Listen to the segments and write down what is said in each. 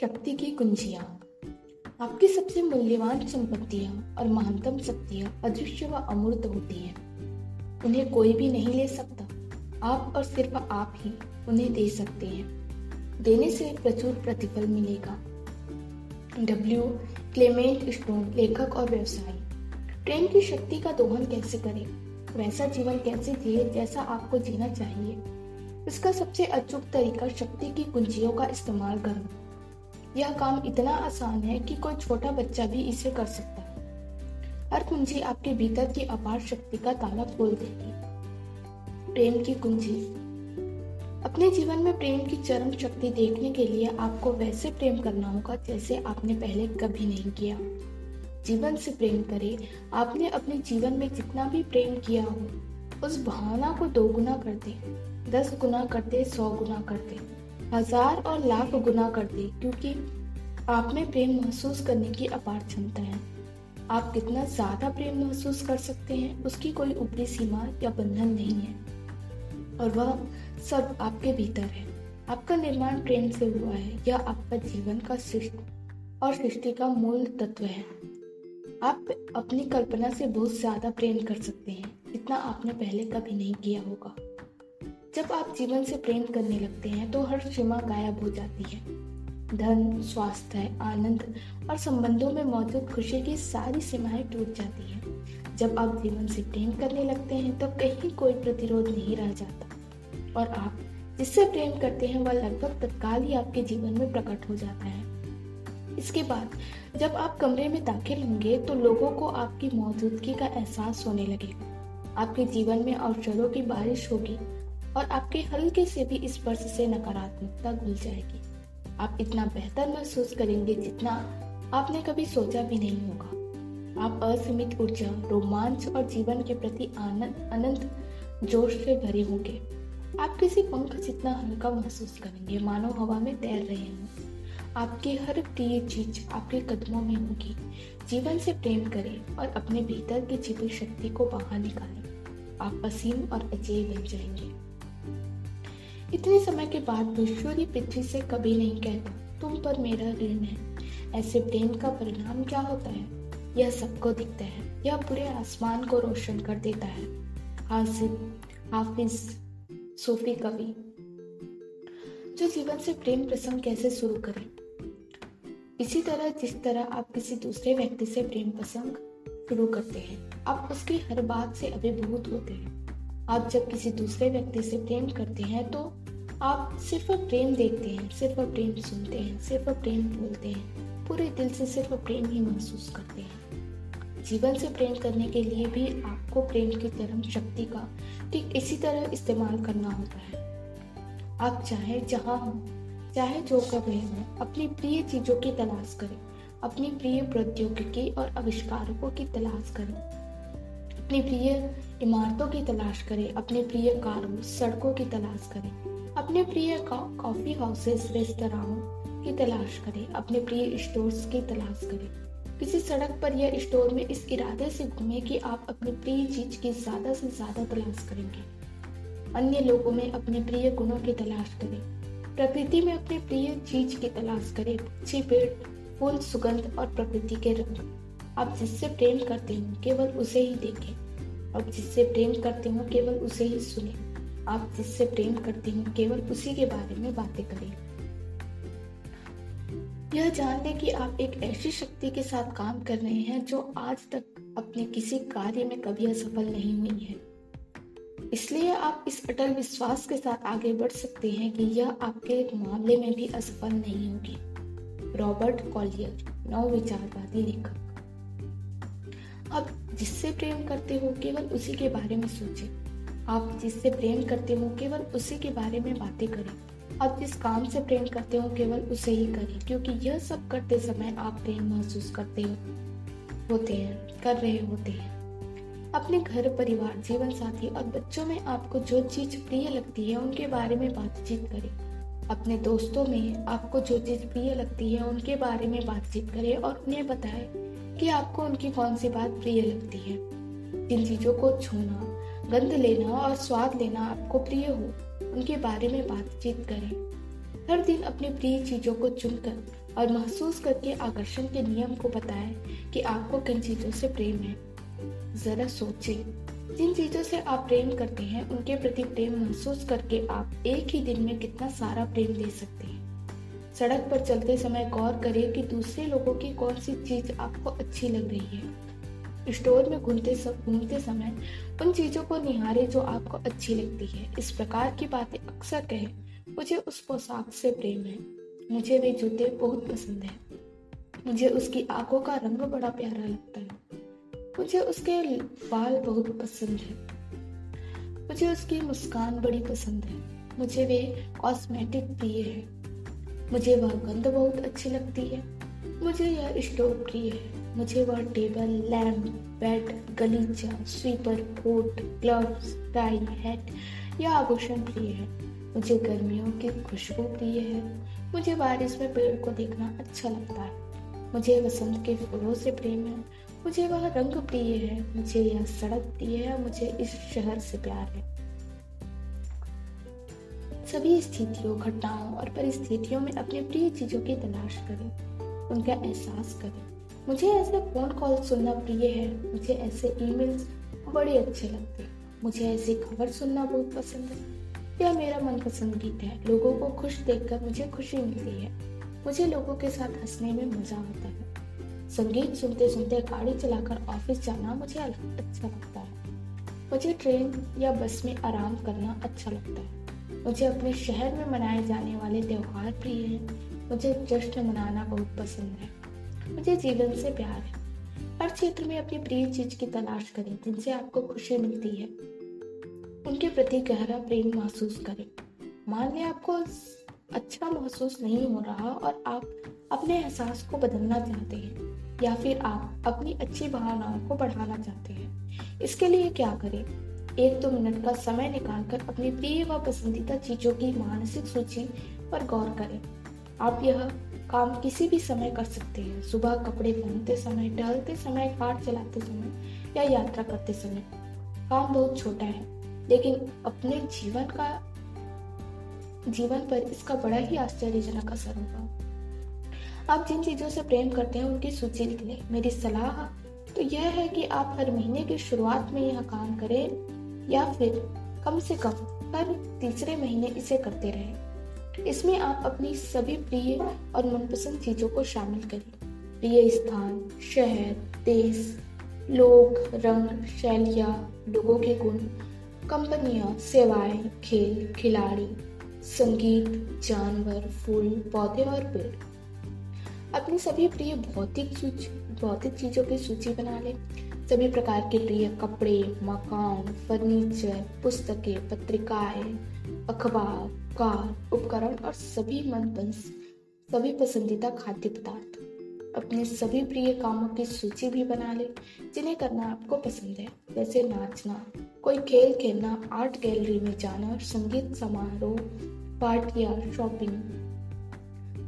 शक्ति की कुंजियाँ। आपकी सबसे मूल्यवान संपत्तियाँ और महानतम शक्तियाँ अदृश्य व अमूर्त होती हैं। उन्हें कोई भी नहीं ले सकता। आप और सिर्फ़ आप ही उन्हें दे सकते हैं। देने से प्रचुर प्रतिफल मिलेगा। डब्ल्यू क्लेमेंट स्टोन लेखक और व्यवसायी। प्रेम की शक्ति का दोहन कैसे करें? वैसा जीवन कैसे जिए जैसा आपको जीना चाहिए। इसका सबसे अचूक तरीका शक्ति की कुंजियों का इस्तेमाल करना। यह काम इतना आसान है कि कोई छोटा बच्चा भी इसे कर सकता है। हर कुंजी आपके भीतर की अपार शक्ति का ताला खोल देगी प्रेम की कुंजी। अपने जीवन में प्रेम की चरम शक्ति देखने के लिए आपको वैसे प्रेम करना होगा जैसे आपने पहले कभी नहीं किया। जीवन से प्रेम करें, आपने अपने जीवन में जितना भी प्रेम किया हो, उस भावना को दो गुना कर दे। दस गुना कर दे, सौ गुना कर दे। हज़ार और लाख गुना कर दे, क्योंकि आप में प्रेम महसूस करने की अपार क्षमता है। आप कितना ज़्यादा प्रेम महसूस कर सकते हैं, उसकी कोई ऊपरी सीमा या बंधन नहीं है। और वह सब आपके भीतर है। आपका निर्माण प्रेम से हुआ है, यह आपका जीवन का सृष्टि और सृष्टि का मूल तत्व है। आप अपनी कल्पना से बहुत ज़्यादा प्रेम कर सकते हैं, जितना आपने पहले कभी नहीं किया होगा। जब आप जीवन से प्रेम करने लगते हैं तो हर सीमा गायब हो जाती है। धन, स्वास्थ्य, आनंद और संबंधों में मौजूद खुशी की सारी सीमाएँ टूट जाती हैं। जब आप जीवन से प्रेम करने लगते हैं तो कहीं कोई प्रतिरोध नहीं रह जाता। और आप जिससे प्रेम करते हैं, वह लगभग तत्काल ही आपके जीवन में प्रकट हो जाता है। इसके बाद जब आप कमरे में दाखिल होंगे तो लोगों को आपकी मौजूदगी का एहसास होने लगेगा। आपके जीवन में अवसरों की बारिश होगी। और आपके हल्के से भी स्पर्श से नकारात्मकता घुल जाएगी। आप इतना बेहतर महसूस करेंगे जितना आपने कभी सोचा भी नहीं होगा। आप असीमित ऊर्जा, रोमांच और जीवन के प्रति आनंद, अनंत जोश से भरे होंगे। आप किसी पंख जितना हल्का महसूस करेंगे मानो हवा में तैर रहे हों आपकी हर प्रिय चीज़ आपके कदमों में होगी। जीवन से प्रेम करें और अपने भीतर की छिपी शक्ति को बाहर निकालें। आप असीम और अजय बन जाएँगे। इतने समय के बाद विश्वरी पृथ्वी से कभी नहीं कहता, तुम पर मेरा ऋण है। ऐसे प्रेम का परिणाम क्या होता है? यह सबको दिखता है, यह पूरे आसमान को रोशन कर देता है। हासिब हाफिज, सूफी कवि, जो जीवन से प्रेम प्रसंग कैसे शुरू करें? इसी तरह, जिस तरह आप किसी दूसरे व्यक्ति से प्रेम प्रसंग शुरू करते हैं, आप उसकी हर बात से अभिभूत होते हैं। आप जब किसी दूसरे व्यक्ति से प्रेम करते हैं तो आप सिर्फ़ प्रेम देखते हैं, सिर्फ़ प्रेम सुनते हैं, सिर्फ़ प्रेम बोलते हैं, पूरे दिल से सिर्फ़ प्रेम ही महसूस करते हैं। जीवन से प्रेम करने के लिए भी आपको प्रेम की चरम शक्ति का ठीक इसी तरह इस्तेमाल करना होता है। आप चाहे जहाँ हो, चाहे जो कर रहे हो अपनी प्रिय चीज़ों की तलाश करें, अपनी प्रिय प्रौद्योगिकी और आविष्कारकों की तलाश करें। अपनी प्रिय इमारतों की तलाश करें, अपने प्रिय कारों, सड़कों की तलाश करें। अपने प्रिय कॉफ़ी हाउसेस रेस्तराओं की तलाश करें, अपने प्रिय स्टोर्स की तलाश करें। किसी सड़क पर या स्टोर में इस इरादे से घूमे कि आप अपनी प्रिय चीज़ की ज़्यादा से ज़्यादा तलाश करेंगे। अन्य लोगों में अपने प्रिय गुणों की तलाश करें। प्रकृति में अपने प्रिय चीज़ की तलाश करें। पक्षी पेड़, फूल, सुगंध और प्रकृति के रंग। आप जिससे प्रेम करते हो, केवल उसे ही देखें। और जिससे प्रेम करते हो, केवल उसे ही सुने। आप जिससे प्रेम करते हो, केवल उसी के बारे में बातें करें। यह जान लें कि आप एक ऐसी शक्ति के साथ काम कर रहे हैं जो आज तक अपने किसी कार्य में कभी असफल नहीं हुई है। इसलिए आप इस अटल विश्वास के साथ आगे बढ़ सकते हैं कि यह आपके मामले में भी असफल नहीं होगी। रॉबर्ट कॉलियर, नव विचारवादी लेखक। आप जिससे प्रेम करते हो, केवल उसी के बारे में सोचें। आप जिससे प्रेम करते हो, केवल उसी के बारे में बातें करें। आप जिस काम से प्रेम करते हो, केवल उसे ही करें, क्योंकि यह सब करते समय आप प्रेम महसूस करते हो, होते हैं, कर रहे होते हैं। अपने घर, परिवार, जीवन साथी और बच्चों में आपको जो चीज़ प्रिय लगती है, उनके बारे में बातचीत करें। अपने दोस्तों में आपको जो चीज़ प्रिय लगती है, उनके बारे में बातचीत करें और उन्हें बताएँ कि आपको उनकी कौन सी बात प्रिय लगती है। जिन चीज़ों को छूना गंध लेना और स्वाद लेना आपको प्रिय हो, उनके बारे में बातचीत करें। हर दिन अपनी प्रिय चीज़ों को चुनकर और महसूस करके आकर्षण के नियम को बताएँ कि आपको किन चीज़ों से प्रेम है। जरा सोचें, जिन चीज़ों से आप प्रेम करते हैं, उनके प्रति प्रेम महसूस करके आप एक ही दिन में कितना सारा प्रेम दे सकते हैं। सड़क पर चलते समय गौर करें कि दूसरे लोगों की कौन सी चीज़ आपको अच्छी लग रही है। स्टोर में घूमते घूमते समय उन चीज़ों को निहारे जो आपको अच्छी लगती है। इस प्रकार की बातें अक्सर कहें। मुझे उस पोशाक से प्रेम है। मुझे वे जूते बहुत पसंद है। मुझे उसकी आँखों का रंग बड़ा प्यारा लगता है। मुझे उसके बाल बहुत पसंद है। मुझे उसकी मुस्कान बड़ी पसंद है। मुझे वे कॉस्मेटिक प्रिय है। मुझे वह गंध बहुत अच्छी लगती है। मुझे यह स्टोव प्रिय है। मुझे वह टेबल लैम्प बेड, गलीचा, sweeper, coat, gloves tie hat या आभूषण प्रिय है। मुझे गर्मियों की खुशबू प्रिय है। मुझे बारिश में पेड़ को देखना अच्छा लगता है। मुझे वसंत के फूलों से प्रेम है। मुझे वह रंग प्रिय है। मुझे यह सड़क प्रिय है। मुझे इस शहर से प्यार है। सभी स्थितियों, घटनाओं और परिस्थितियों में अपने प्रिय चीज़ों की तलाश करें। उनका एहसास करें। मुझे ऐसे फ़ोन कॉल सुनना प्रिय है। मुझे ऐसे ईमेल्स बड़े अच्छे लगते हैं। मुझे ऐसी खबर सुनना बहुत पसंद है। यह मेरा मनपसंद गीत है। लोगों को खुश देखकर मुझे खुशी मिलती है। मुझे लोगों के साथ हंसने में मज़ा आता है। संगीत सुनते सुनते गाड़ी चलाकर ऑफ़िस जाना मुझे अच्छा लगता है। मुझे ट्रेन या बस में आराम करना अच्छा लगता है। मुझे अपने शहर में मनाए जाने वाले त्यौहार प्रिय हैं। मुझे जश्न मनाना बहुत पसंद है। मुझे जीवन से प्यार है। हर क्षेत्र में अपनी प्रिय चीज़ की तलाश करें, जिनसे आपको खुशी मिलती है। उनके प्रति गहरा प्रेम महसूस करें। मान लें आपको अच्छा महसूस नहीं हो रहा और आप अपने एहसास को बदलना चाहते हैं, या फिर आप अपनी अच्छी भावनाओं को बढ़ाना चाहते हैं। इसके लिए क्या करें? एक दो मिनट का समय निकालकर अपनी प्रिय व पसंदीदा चीज़ों की मानसिक सूची पर गौर करें। आप यह काम किसी भी समय कर सकते हैं। सुबह कपड़े पहनते समय, टहलते समय, कार चलाते समय या यात्रा करते समय। काम बहुत छोटा है, लेकिन अपने जीवन का, जीवन पर इसका बड़ा ही आश्चर्यजनक असर होगा। आप जिन चीज़ों से प्रेम करते हैं, उनकी सूची लिख लें मेरी सलाह तो यह है कि आप हर महीने की शुरुआत में यह काम करें या फिर कम से कम हर तीसरे महीने इसे करते रहें। इसमें आप अपनी सभी प्रिय और मनपसंद चीज़ों को शामिल करें प्रिय स्थान, शहर, देश लोग रंग, शैलियाँ, लोगों के गुण, कंपनियाँ, सेवाएँ, खेल, खिलाड़ी, संगीत, जानवर, फूल, पौधे और पेड़। अपनी सभी प्रिय भौतिक सूची, भौतिक चीज़ों की सूची बना लें। सभी प्रकार के प्रिय कपड़े, मकान, फर्नीचर, पुस्तकें, पत्रिकाएँ अखबार, कार, उपकरण और सभी मनपसंद, सभी पसंदीदा खाद्य पदार्थ। अपने सभी प्रिय कामों की सूची भी बना ले, जिन्हें करना आपको पसंद है। जैसे नाचना, कोई खेल खेलना, आर्ट गैलरी में जाना संगीत समारोह पार्टियाँ शॉपिंग।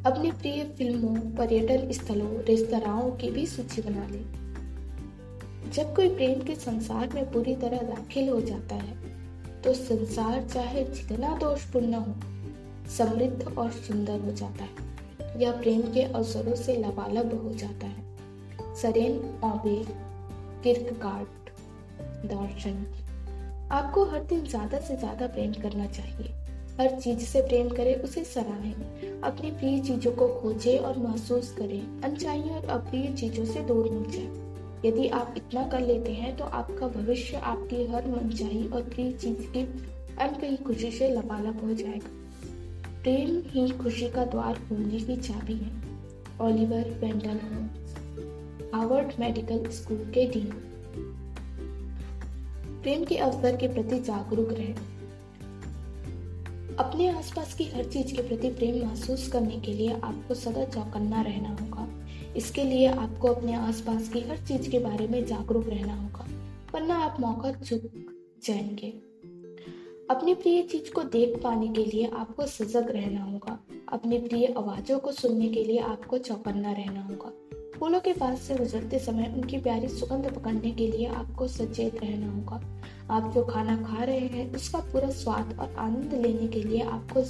अपनी प्रिय फ़िल्मों, पर्यटन स्थलों, रेस्तराओं की भी सूची बना ले। जब कोई प्रेम के संसार में पूरी तरह दाखिल हो जाता है तो संसार चाहे जितना दोषपूर्ण हो, समृद्ध और सुंदर हो जाता है। यह प्रेम के अवसरों से लबालब हो जाता है। सरेन किर्कगार्ड दर्शन। आपको हर दिन ज़्यादा से ज़्यादा प्रेम करना चाहिए। हर चीज़ से प्रेम करें, उसे सराहें। अपनी प्रिय चीज़ों को खोजें और महसूस करें। अनचाही और अप्रिय चीज़ों से दूर हो जाए। यदि आप इतना कर लेते हैं तो आपका भविष्य आपकी हर मनचाही और प्रिय चीज़ की अनकही खुशी से लबालब हो जाएगा। प्रेम ही खुशी का द्वार खोलने की चाबी है। Oliver Wendell Harvard medical school के डीन। प्रेम के अवसर के प्रति जागरूक रहें। अपने आसपास की हर चीज़ के प्रति प्रेम महसूस करने के लिए आपको सदा चौकन्ना रहना होगा। इसके लिए आपको अपने आसपास की हर चीज़ के बारे में जागरूक रहना होगा, वरना आप मौका चुक जाएँगे। अपनी प्रिय चीज़ को देख पाने के लिए आपको सजग रहना होगा, अपनी प्रिय आवाजों को सुनने के लिए आपको चौकन्ना रहना होगा। फूलों के पास से गुजरते समय उनकी प्यारी सुगंध पकड़ने के लिए आपको सचेत रहना होगा। आप जो खाना खा रहे हैं, उसका पूरा स्वाद और आनंद लेने के लिए आपको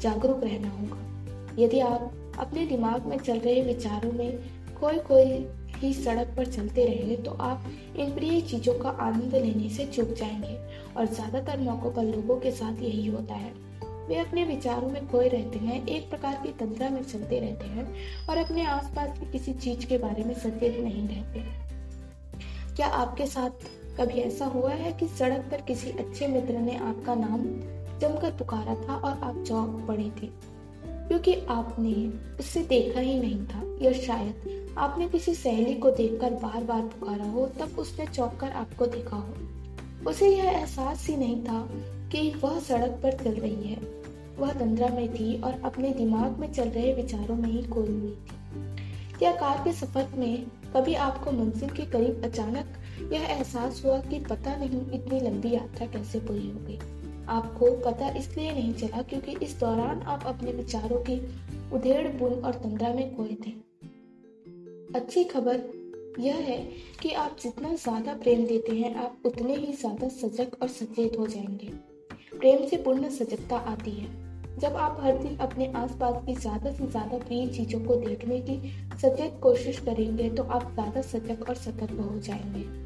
जागरूक रहना होगा। यदि आप अपने दिमाग में चल रहे विचारों में कोई कोई ही सड़क पर चलते रहे तो आप इन प्रिय चीज़ों का आनंद लेने से चूक जाएँगे। और ज़्यादातर मौकों पर लोगों के साथ यही होता है। वे अपने विचारों में खोए रहते हैं, एक प्रकार की तंत्रा में चलते रहते हैं और अपने आसपास की किसी चीज़ के बारे में सचेत नहीं रहते। क्या आपके साथ कभी ऐसा हुआ है कि सड़क पर किसी अच्छे मित्र ने आपका नाम जमकर पुकारा था और आप चौक पड़े थे? क्योंकि आपने उससे देखा ही नहीं था, या शायद आपने किसी सहेली को देखकर बार बार पुकारा हो, तब उसने चौंक कर आपको देखा हो। उसे यह एहसास ही नहीं था कि वह सड़क पर चल रही है। वह तंद्रा में थी और अपने दिमाग में चल रहे विचारों में ही खोई हुई थी। क्या कार के सफ़र में कभी आपको मंजिल के करीब अचानक यह एहसास हुआ कि पता नहीं इतनी लंबी यात्रा कैसे पूरी हो गई? आपको पता इसलिए नहीं चला क्योंकि इस दौरान आप अपने विचारों की उधेड़, बुन और तंद्रा में खोए थे। अच्छी खबर यह है कि आप जितना ज़्यादा प्रेम देते हैं, आप उतने ही ज़्यादा सजग और सचेत हो जाएँगे। प्रेम से पूर्ण सजगता आती है। जब आप हर दिन अपने आसपास की ज़्यादा से ज़्यादा प्रिय चीज़ों को देखने की सचेत कोशिश करेंगे तो आप ज़्यादा सजग और सतर्क हो जाएँगे।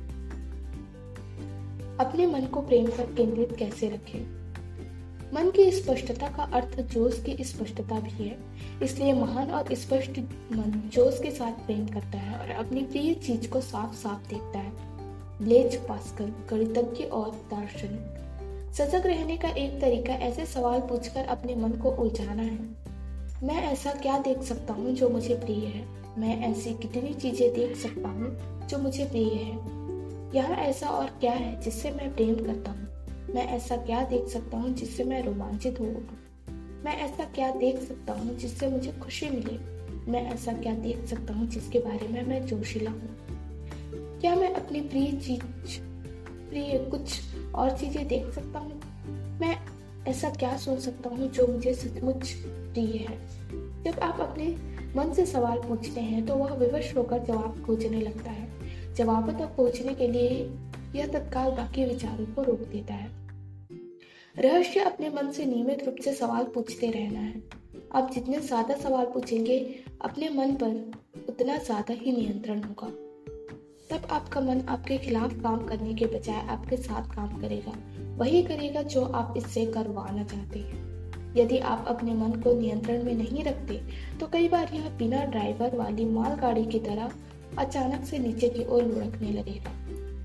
अपने मन को प्रेम पर केंद्रित कैसे रखें? मन की स्पष्टता का अर्थ जोश की स्पष्टता भी है। इसलिए महान और स्पष्ट मन जोश के साथ प्रेम करता है और अपनी प्रिय चीज़ को साफ़ साफ़ देखता है। ब्लेज, पास्कल, गणितज्ञ और दार्शनिक सजग रहने का एक तरीका ऐसे सवाल पूछकर अपने मन को उलझाना है। मैं ऐसा क्या देख सकता हूँ जो मुझे प्रिय है? मैं ऐसी कितनी चीज़ें देख सकता हूँ जो मुझे प्रिय है? यहाँ ऐसा और क्या है जिससे मैं प्रेम करता हूँ? मैं ऐसा क्या देख सकता हूँ जिससे मैं रोमांचित हो मैं ऐसा क्या देख सकता हूँ जिससे मुझे खुशी मिले? मैं ऐसा क्या देख सकता हूँ जिसके बारे में मैं जोशीला हूँ? क्या मैं अपनी प्रिय चीज़, प्रिय कुछ और चीज़ें देख सकता हूँ? मैं ऐसा क्या सोच सकता हूँ जो मुझे सचमुच प्रिय है? जब आप अपने मन से सवाल पूछते हैं तो वह विवश होकर जवाब खोजने लगता है। जवाबों तक पहुँचने के लिए यह तत्काल बाकी विचारों को रोक देता है। रहस्य अपने मन से नियमित रूप से सवाल पूछते रहना है। आप जितने ज़्यादा सवाल पूछेंगे, अपने मन पर उतना ज़्यादा ही नियंत्रण होगा। तब आपका मन आपके खिलाफ काम करने के बजाय आपके साथ काम करेगा। वही करेगा जो आप इससे करवाना चाहते हैं। यदि आप अपने मन को नियंत्रण में नहीं रखते तो कई बार यह बिना ड्राइवर वाली मालगाड़ी की तरह अचानक से नीचे की ओर लुढ़कने लगेगा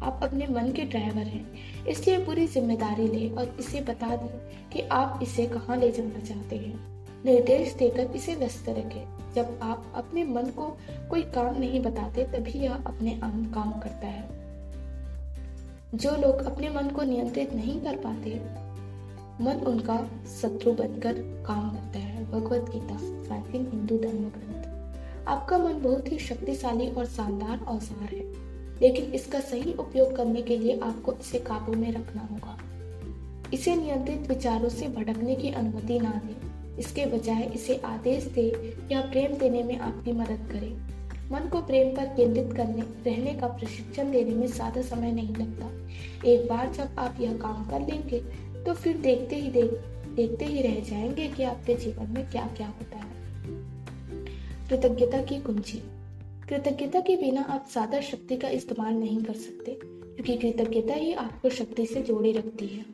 आप अपने मन के ड्राइवर हैं, इसलिए पूरी ज़िम्मेदारी ले और इसे बता दें कि आप इसे कहाँ ले जाना चाहते हैं। निर्देश देकर इसे व्यस्त रखें। जब आप अपने मन को कोई काम नहीं बताते, तभी यह अपने आम काम करता है। जो लोग अपने मन को नियंत्रित नहीं कर पाते, मन उनका शत्रु बनकर काम करता है। भगवत गीता, प्राचीन हिंदू धर्म ग्रंथ। आपका मन बहुत ही शक्तिशाली और शानदार औज़ार है, लेकिन इसका सही उपयोग करने के लिए आपको इसे काबू में रखना होगा। इसे नियंत्रित विचारों से भटकने की अनुमति ना दें। इसके बजाय इसे आदेश दे या प्रेम देने में आपकी मदद करे। मन को प्रेम पर केंद्रित करने, रहने का प्रशिक्षण देने में ज़्यादा समय नहीं लगता। एक बार जब आप यह काम कर लेंगे तो फिर देखते ही देख, देखते ही रह जाएँगे कि आपके जीवन में क्या क्या होता है। कृतज्ञता की कुंजी। कृतज्ञता के बिना आप ज़्यादा शक्ति का इस्तेमाल नहीं कर सकते, क्योंकि कृतज्ञता ही आपको शक्ति से जोड़े रखती है।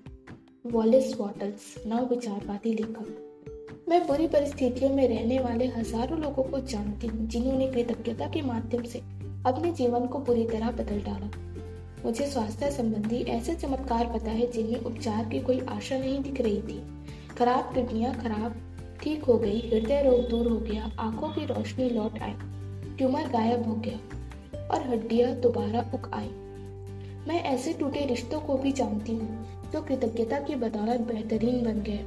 वॉलिस वॉटल्स, नव विचारवादी लेखक। मैं बुरी परिस्थितियों में रहने वाले हज़ारों लोगों को जानती हूँ, जिन्होंने कृतज्ञता के माध्यम से अपने जीवन को पूरी तरह बदल डाला। मुझे स्वास्थ्य संबंधी ऐसे चमत्कार पता है जिनमें उपचार की कोई आशा नहीं दिख रही थी। खराब किडनियाँ, खराब ठीक हो गई, हृदय रोग दूर हो गया, आँखों की रोशनी लौट आई, ट्यूमर गायब हो गया और हड्डियाँ दोबारा उग आई। मैं ऐसे टूटे रिश्तों को भी जानती हूँ जो कृतज्ञता की बदौलत बेहतरीन बन गए।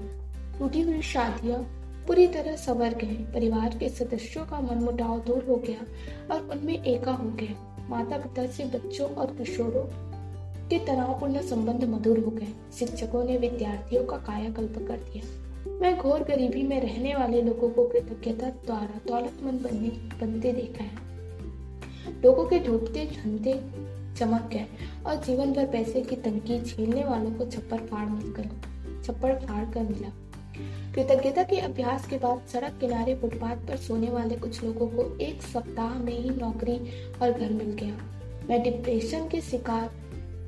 टूटी हुई शादियाँ पूरी तरह संवर गए परिवार के सदस्यों का मन मुटाव दूर हो गया और उनमें एका हो गया। माता पिता से बच्चों और किशोरों के तनावपूर्ण संबंध मधुर हो गए। शिक्षकों ने विद्यार्थियों का कायाकल्प कर दिया। मैं घोर गरीबी में रहने वाले लोगों को कृतज्ञता द्वारा दौलतमंद बनने, बनते देखा है। लोगों के ढूंढते धंधे चमक गए और जीवन भर पैसे की तंगी झेलने वालों को छप्पर फाड़ मिलकर छप्पर फाड़ कर मिला। कृतज्ञता के अभ्यास के बाद सड़क किनारे फुटपाथ पर सोने वाले कुछ लोगों को एक सप्ताह में ही नौकरी और घर मिल गया। मैं डिप्रेशन के शिकार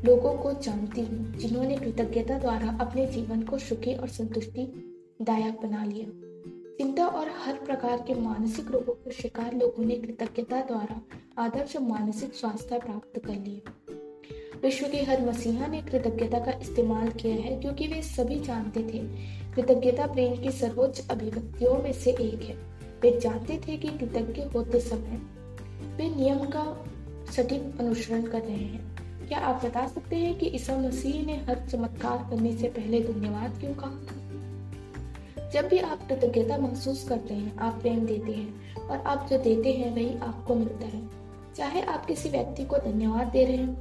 लोगों को जानती हूँ, जिन्होंने कृतज्ञता द्वारा अपने जीवन को सुखी और संतुष्टि दायक बना लिया। चिंता और हर प्रकार के मानसिक रोगों के शिकार लोगों ने कृतज्ञता द्वारा आदर्श मानसिक स्वास्थ्य प्राप्त कर लिया विश्व के हर मसीहा ने कृतज्ञता का इस्तेमाल किया है, क्योंकि वे सभी जानते थे, कृतज्ञता प्रेम की सर्वोच्च अभिव्यक्तियों में से एक है। वे जानते थे कि कृतज्ञ होते समय वे नियम का सटीक अनुसरण कर रहे हैं। क्या आप बता सकते हैं कि ईसा मसीह ने हर चमत्कार करने से पहले धन्यवाद क्यों कहा? जब भी आप कृतज्ञता महसूस करते हैं, आप प्रेम देते हैं और आप जो देते हैं, वही आपको मिलता है। चाहे आप किसी व्यक्ति को धन्यवाद दे रहे हो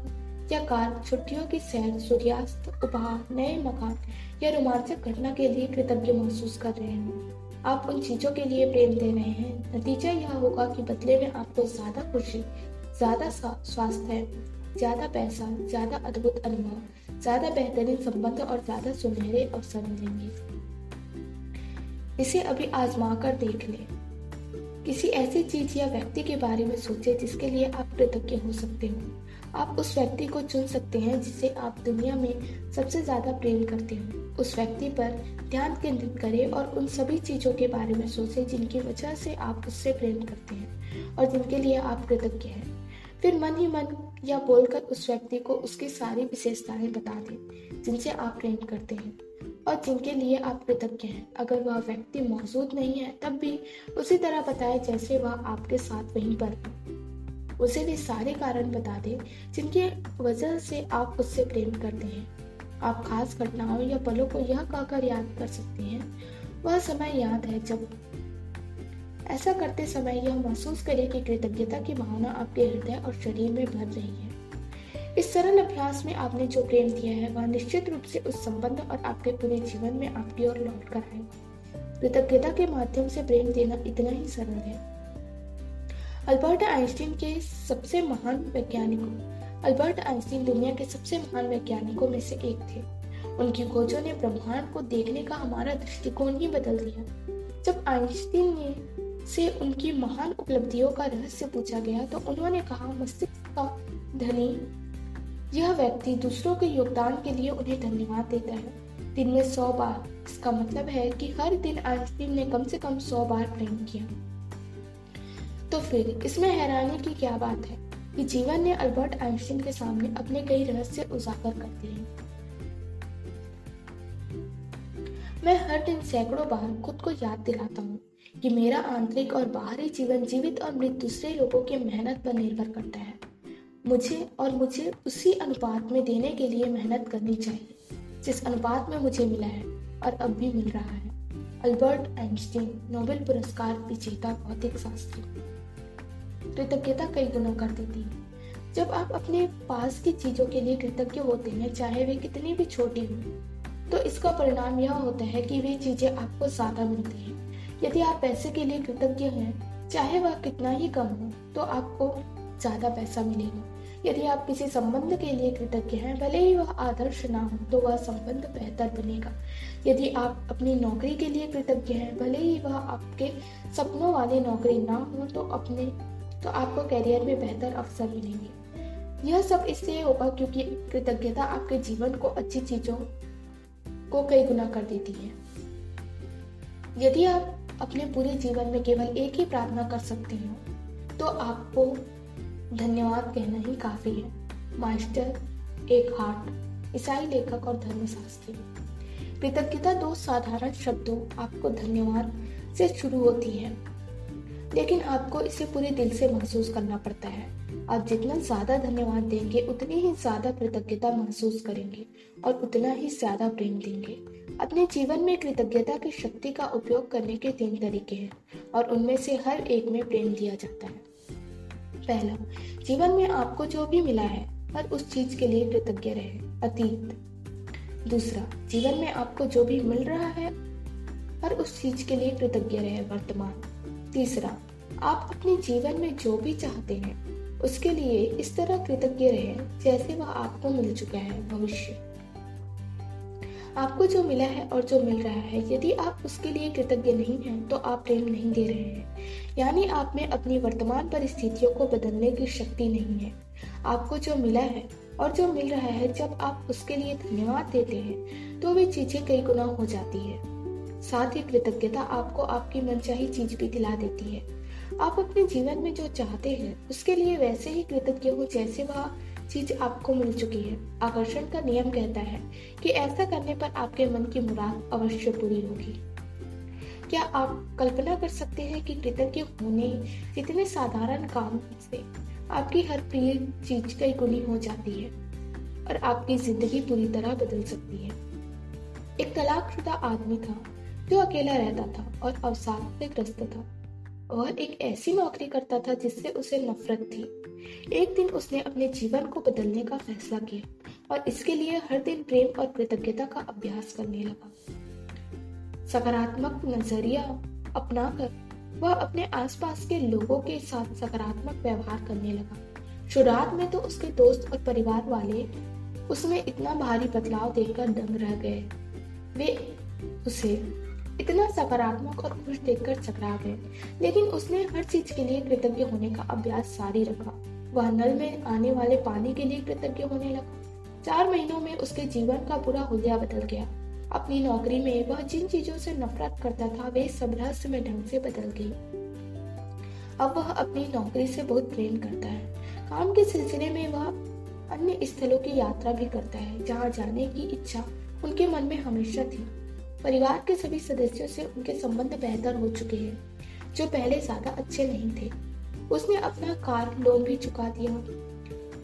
या कार छुट्टियों की सैर, सूर्यास्त, उपहार, नए मकान या रोमांचक घटना के लिए कृतज्ञ महसूस कर रहे हैं, आप उन चीज़ों के लिए प्रेम दे रहे हैं। नतीजा यह होगा कि बदले में आपको ज़्यादा खुशी, ज़्यादा स्वास्थ्य, ज़्यादा पैसा, ज़्यादा अद्भुत अनुभव, ज़्यादा बेहतरीन संबंध और ज़्यादा सुनहरे अवसर मिलेंगे। इसे अभी आजमा कर देख ले। किसी ऐसी चीज़ या व्यक्ति के बारे में सोचे जिसके लिए आप कृतज्ञ हो सकते हो। आप उस व्यक्ति को चुन सकते हैं जिसे आप दुनिया में सबसे ज़्यादा प्रेम करते हो। उस व्यक्ति पर ध्यान केंद्रित करें और उन सभी चीज़ों के बारे में सोचें जिनकी वजह से आप उससे प्रेम करते हैं और जिनके लिए आप कृतज्ञ हैं। फिर मन ही मन या बोलकर उस व्यक्ति को उसकी सारी विशेषताएँ बता दें जिनसे आप प्रेम करते हैं। और जिनके लिए आप कृतज्ञ हैं। अगर वह व्यक्ति मौजूद नहीं है, तब भी उसी तरह बताएँ जैसे वह आपके साथ वहीं पर हो। उसे भी सारे कारण बता दे जिनके वजह से आप उससे प्रेम करते हैं। आप खास घटनाओं या पलों को यह कहकर याद कर सकते हैं। वह समय याद है जब ऐसा करते समय यह महसूस करें कि कृतज्ञता की भावना आपके हृदय और शरीर में भर रही है। इस सरल अभ्यास में आपने जो प्रेम दिया है, वह निश्चित रूप से उस संबंध और आपके पूरे जीवन में आपकी ओर लौट कर आए। कृतज्ञता के माध्यम से प्रेम देना इतना ही सरल है। अल्बर्ट आइंस्टीन के सबसे महान वैज्ञानिकों, अल्बर्ट आइंस्टीन दुनिया के सबसे महान वैज्ञानिकों में से एक थे। उनकी खोजों ने ब्रह्मांड को देखने का हमारा दृष्टिकोण ही बदल दिया। जब आइंस्टीन ने से उनकी महान उपलब्धियों का रहस्य पूछा गया तो उन्होंने कहा, मस्तिष्क का धनी यह व्यक्ति दूसरों के योगदान के लिए उन्हें धन्यवाद देता है। दिन में सौ बार। इसका मतलब है कि हर दिन आइंस्टीन ने कम से कम सौ बार प्रेम किया। तो फिर, इसमें हैरानी की क्या बात है कि जीवन ने अल्बर्ट आइंस्टीन के सामने अपने कई रहस्य उजागर कर दिए मैं हर दिन सैकड़ों बार खुद को याद दिलाता हूँ कि मेरा आंतरिक और बाहरी जीवन जीवित और मृत दूसरे लोगों की मेहनत पर निर्भर करता है। मुझे और मुझे उसी अनुपात में देने के लिए मेहनत करनी चाहिए, जिस अनुपात में मुझे मिला है और अब भी मिल रहा है। अल्बर्ट आइंस्टीन, नोबेल पुरस्कार विजेता भौतिक शास्त्री। कृतज्ञता कई गुना कर देती है। जब आप अपने पास की चीज़ों के लिए कृतज्ञ होते हैं, चाहे वे कितनी भी छोटी हो तो इसका परिणाम यह होता है कि वे चीज़ें आपको ज़्यादा मिलती हैं। यदि आप पैसे के लिए कृतज्ञ हैं, चाहे वह कितना ही कम हो तो आपको ज़्यादा पैसा मिलेगा। यदि आप किसी संबंध के लिए कृतज्ञ हैं, भले ही वह आदर्श ना हो तो वह संबंध बेहतर बनेगा। यदि आप अपनी नौकरी के लिए कृतज्ञ हैं, भले ही वह आपके सपनों वाली नौकरी ना हो तो अपने तो आपको करियर में बेहतर अवसर मिलेंगे। यह सब इसलिए होगा क्योंकि कृतज्ञता आपके जीवन को अच्छी चीज़ों को कई गुना कर देती है। यदि आप अपने पूरे जीवन में केवल एक ही प्रार्थना कर सकती हो तो आपको धन्यवाद कहना ही काफ़ी है। मास्टर, एक हार्ट ईसाई लेखक और धर्मशास्त्री। कृतज्ञता दो साधारण शब्दों आपको धन्यवाद से शुरू होती है। लेकिन आपको इसे पूरे दिल से महसूस करना पड़ता है। आप जितना ज़्यादा धन्यवाद देंगे, उतनी ही ज़्यादा कृतज्ञता महसूस करेंगे और उतना ही ज़्यादा प्रेम देंगे। अपने जीवन में कृतज्ञता की शक्ति का उपयोग करने के तीन तरीके हैं और उनमें से हर एक में प्रेम दिया जाता है। पहला जीवन में आपको जो भी मिला है, हर उस चीज़ के लिए कृतज्ञ रहे, अतीत। दूसरा, जीवन में आपको जो भी मिल रहा है, हर उस चीज़ के लिए कृतज्ञ रहे, वर्तमान। तीसरा, आप अपने जीवन में जो भी चाहते हैं, उसके लिए इस तरह कृतज्ञ रहे, जैसे वह आपको मिल चुका है, भविष्य। आपको जो मिला है और जो मिल रहा है, यदि आप उसके लिए कृतज्ञ नहीं हैं तो आप प्रेम नहीं दे रहे हैं। यानी आप में अपनी वर्तमान परिस्थितियों को बदलने की शक्ति नहीं है। आपको जो मिला है और जो मिल रहा है, जब आप उसके लिए धन्यवाद देते हैं तो वे चीज़ें कई गुना हो जाती है। साथ ही कृतज्ञता आपको आपकी मनचाही चीज़ भी दिला देती है। आप अपने जीवन में जो चाहते हैं, उसके लिए वैसे ही कृतज्ञ हो जैसे वह चीज़ आपको मिल चुकी है। आकर्षण का नियम कहता है कि ऐसा करने पर आपके मन की मुराद अवश्य पूरी होगी। क्या आप कल्पना कर सकते हैं कि कृतज्ञ होने जितने साधारण काम से आपकी हर प्रिय चीज़ कई गुनी हो जाती है और आपकी ज़िंदगी पूरी तरह बदल सकती है? एक तलाकशुदा आदमी था जो अकेला रहता था और अवसाद से ग्रस्त था। वह एक ऐसी नौकरी करता था जिससे उसे नफरत थी। एक दिन उसने अपने जीवन को बदलने का फैसला किया और इसके लिए हर दिन प्रेम और कृतज्ञता का अभ्यास करने लगा। सकारात्मक नज़रिया अपनाकर वह अपने आसपास के लोगों के साथ सकारात्मक व्यवहार करने लगा। शुरुआत में तो उसके दोस्त और परिवार वाले उसमें इतना भारी बदलाव देखकर दंग रह गए। वे उसे इतना सकारात्मक और खुश देखकर चकरा गए। लेकिन उसने हर चीज़ के लिए कृतज्ञ होने का अभ्यास जारी रखा। वह नल में आने वाले पानी के लिए कृतज्ञ होने लगा। चार महीनों में उसके जीवन का पूरा हुलिया बदल गया। अपनी नौकरी में वह जिन चीज़ों से नफरत करता था, वे सब रहस्यमय ढंग से बदल गई। अब वह अपनी नौकरी से बहुत प्रेम करता है। काम के सिलसिले में वह अन्य स्थलों की यात्रा भी करता है, जहाँ जाने की इच्छा उनके मन में हमेशा थी। परिवार के सभी सदस्यों से उनके संबंध बेहतर हो चुके हैं, जो पहले ज़्यादा अच्छे नहीं थे। उसने अपना कार लोन भी चुका दिया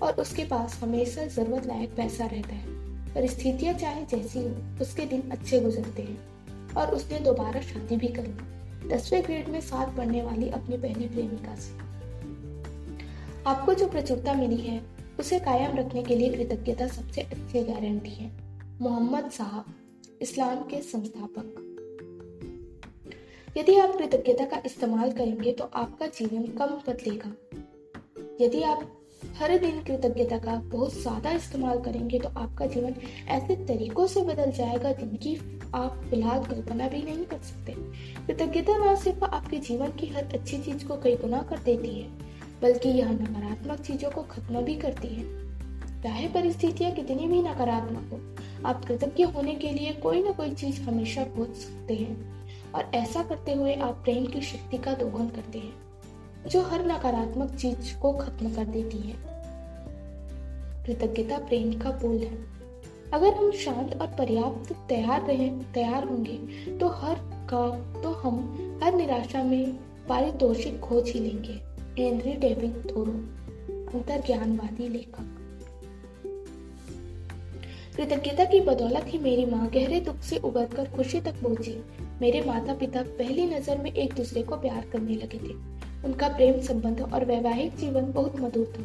और उसके पास हमेशा ज़रूरत लायक पैसा रहता है। परिस्थितियाँ चाहे जैसी हो, उसके दिन अच्छे गुजरते हैं और उसने दोबारा शादी भी कर ली। दसवें ग्रेड में साथ पढ़ने वाली अपनी पहली प्रेमिका से। आपको जो प्रचुरता मिली है, उसे कायम रखने के लिए कृतज्ञता सबसे अच्छी गारंटी है। मोहम्मद साहब इस्लाम के संस्थापक। यदि आप कृतज्ञता का इस्तेमाल करेंगे तो आपका जीवन कम बदलेगा। यदि आप हर दिन कृतज्ञता का बहुत ज़्यादा इस्तेमाल करेंगे तो आपका जीवन ऐसे तरीकों से बदल जाएगा जिनकी आप फ़िलहाल कल्पना भी नहीं कर सकते। कृतज्ञता न सिर्फ़ आपके जीवन की हर अच्छी चीज़ को कई गुना कर देती है, बल्कि यह नकारात्मक चीज़ों को खत्म भी करती है। चाहे परिस्थितियाँ कितनी भी नकारात्मक हो आप कृतज्ञ होने के लिए कोई ना कोई चीज़ हमेशा खोज सकते हैं। और ऐसा करते हुए आप प्रेम की शक्ति का दोहन करते हैं, जो हर नकारात्मक चीज़ को खत्म कर देती है। कृतज्ञता प्रेम का पुल है। अगर हम शांत और पर्याप्त तैयार रहे, तैयार होंगे तो हर का तो हम हर निराशा में पारितोषिक खोज ही लेंगे। हेनरी डेविड थोरो अंतर ज्ञानवादी लेखक। कृतज्ञता की बदौलत ही मेरी माँ गहरे दुख से उबर कर खुशी तक पहुँची। मेरे माता पिता पहली नज़र में एक दूसरे को प्यार करने लगे थे। उनका प्रेम संबंध और वैवाहिक जीवन बहुत मधुर था।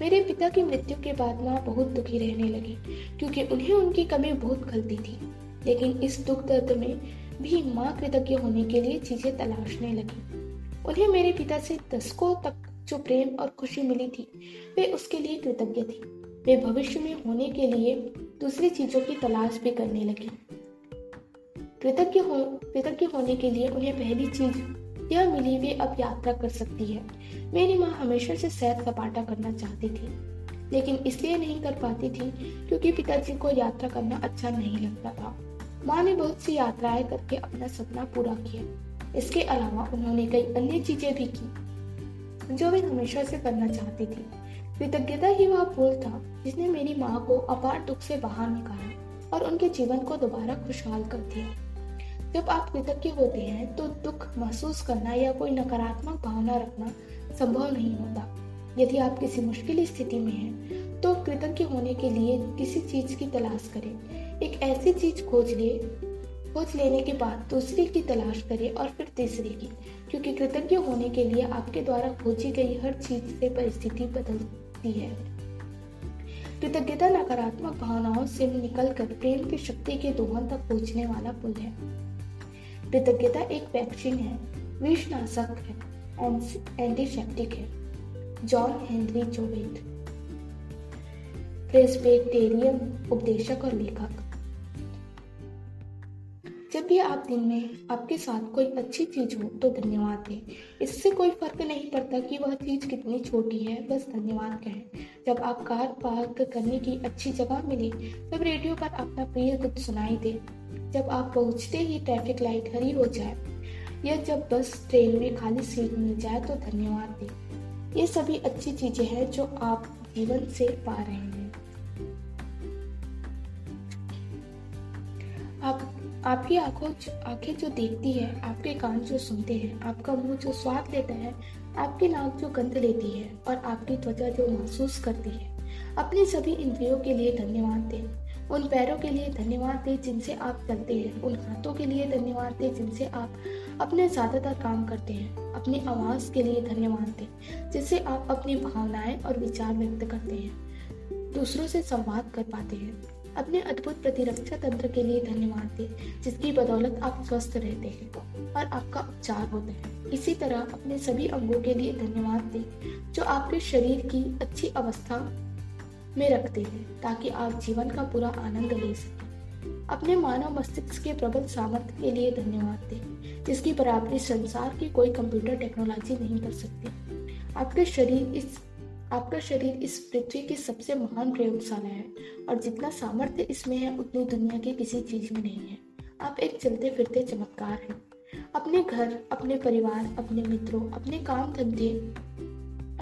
मेरे पिता की मृत्यु के बाद माँ बहुत दुखी रहने लगी, क्योंकि उन्हें उनकी कमी बहुत खलती थी। लेकिन इस दुख दर्द में भी माँ कृतज्ञ होने के लिए चीज़ें तलाशने लगी। उन्हें मेरे पिता से दशकों तक जो प्रेम और खुशी मिली थी, वे उसके लिए कृतज्ञ थी। वे भविष्य में होने के लिए दूसरी चीज़ों की तलाश भी करने लगी। कृतज्ञ हो, कृतज्ञ होने के लिए उन्हें पहली चीज़ यह मिली, वे अब यात्रा कर सकती है। मेरी माँ हमेशा से सैर सपाटा करना चाहती थी, लेकिन इसलिए नहीं कर पाती थी क्योंकि पिताजी को यात्रा करना अच्छा नहीं लगता था। माँ ने बहुत सी यात्राएँ करके अपना सपना पूरा किया। इसके अलावा उन्होंने कई अन्य चीज़ें भी की, जो वे हमेशा से करना चाहती थी। कृतज्ञता ही वह पुल था जिसने मेरी माँ को अपार दुख से बाहर निकाला और उनके जीवन को दोबारा खुशहाल कर दिया। जब आप कृतज्ञ होते हैं तो दुख महसूस करना या कोई नकारात्मक भावना रखना संभव नहीं होता। यदि आप किसी मुश्किल स्थिति में हैं तो कृतज्ञ होने के लिए किसी चीज़ की तलाश करें। एक ऐसी चीज़ खोज ले, खोज लेने के बाद दूसरी की तलाश करें और फिर तीसरी की, क्योंकि कृतज्ञ होने के लिए आपके द्वारा खोजी गई हर चीज़ से परिस्थिति बदलती है। कृतज्ञता, नकारात्मक भावनाओं से निकलकर प्रेम की शक्ति के दोहन तक पहुँचने वाला पुल है। कृतज्ञता एक वैक्सीन है विषनाशक है एंटीसेप्टिक है। जॉन हेनरी जोवेट प्रेस्बेटेरियन उपदेशक और लेखक। भी आप दिन में आपके साथ कोई अच्छी चीज़ हो तो धन्यवाद दें। इससे कोई फ़र्क नहीं पड़ता कि वह चीज़ कितनी छोटी है, बस धन्यवाद कहें। जब आप कार पार्क करने की अच्छी जगह मिले, तब रेडियो पर अपना प्रिय कुछ सुनाई दे। जब आप पहुँचते ही ट्रैफ़िक लाइट हरी हो जाए, या जब बस, ट्रेन में खाली सीट मिल जाए तो धन्यवाद दें। ये सभी अच्छी चीज़ें हैं जो आप जीवन से पा रहे हैं। आप आपकी आँखों आँखें जो देखती है, आपके कान जो सुनते हैं, आपका मुँह जो स्वाद लेता है, आपकी नाक जो गंध लेती है और आपकी त्वचा जो महसूस करती है। अपने सभी इंद्रियों के लिए धन्यवाद दें। उन पैरों के लिए धन्यवाद दें जिनसे आप चलते हैं। उन हाथों के लिए धन्यवाद दें जिनसे आप अपने ज़्यादातर काम करते हैं। अपनी आवाज़ के लिए धन्यवाद दें जिससे आप अपनी भावनाएँ और विचार व्यक्त करते हैं। दूसरों से संवाद कर पाते हैं। अपने अद्भुत प्रतिरक्षा तंत्र के लिए धन्यवाद दें, जिसकी बदौलत आप स्वस्थ रहते हैं और आपका उपचार होता है। इसी तरह अपने सभी अंगों के लिए धन्यवाद दें, जो आपके शरीर की अच्छी अवस्था में रखते हैं, ताकि आप जीवन का पूरा आनंद ले सकें। अपने मानव मस्तिष्क के प्रबल सामर्थ्य के लिए धन्यवाद दें, जिसकी बराबरी संसार की कोई कंप्यूटर टेक्नोलॉजी नहीं कर सकती। आपके शरीर इस आपका शरीर इस पृथ्वी की सबसे महान प्रयोगशाला है और जितना सामर्थ्य इसमें है, उतनी दुनिया की किसी चीज़ में नहीं है। आप एक चलते फिरते चमत्कार हैं। अपने घर, अपने परिवार, अपने मित्रों, अपने काम धंधे,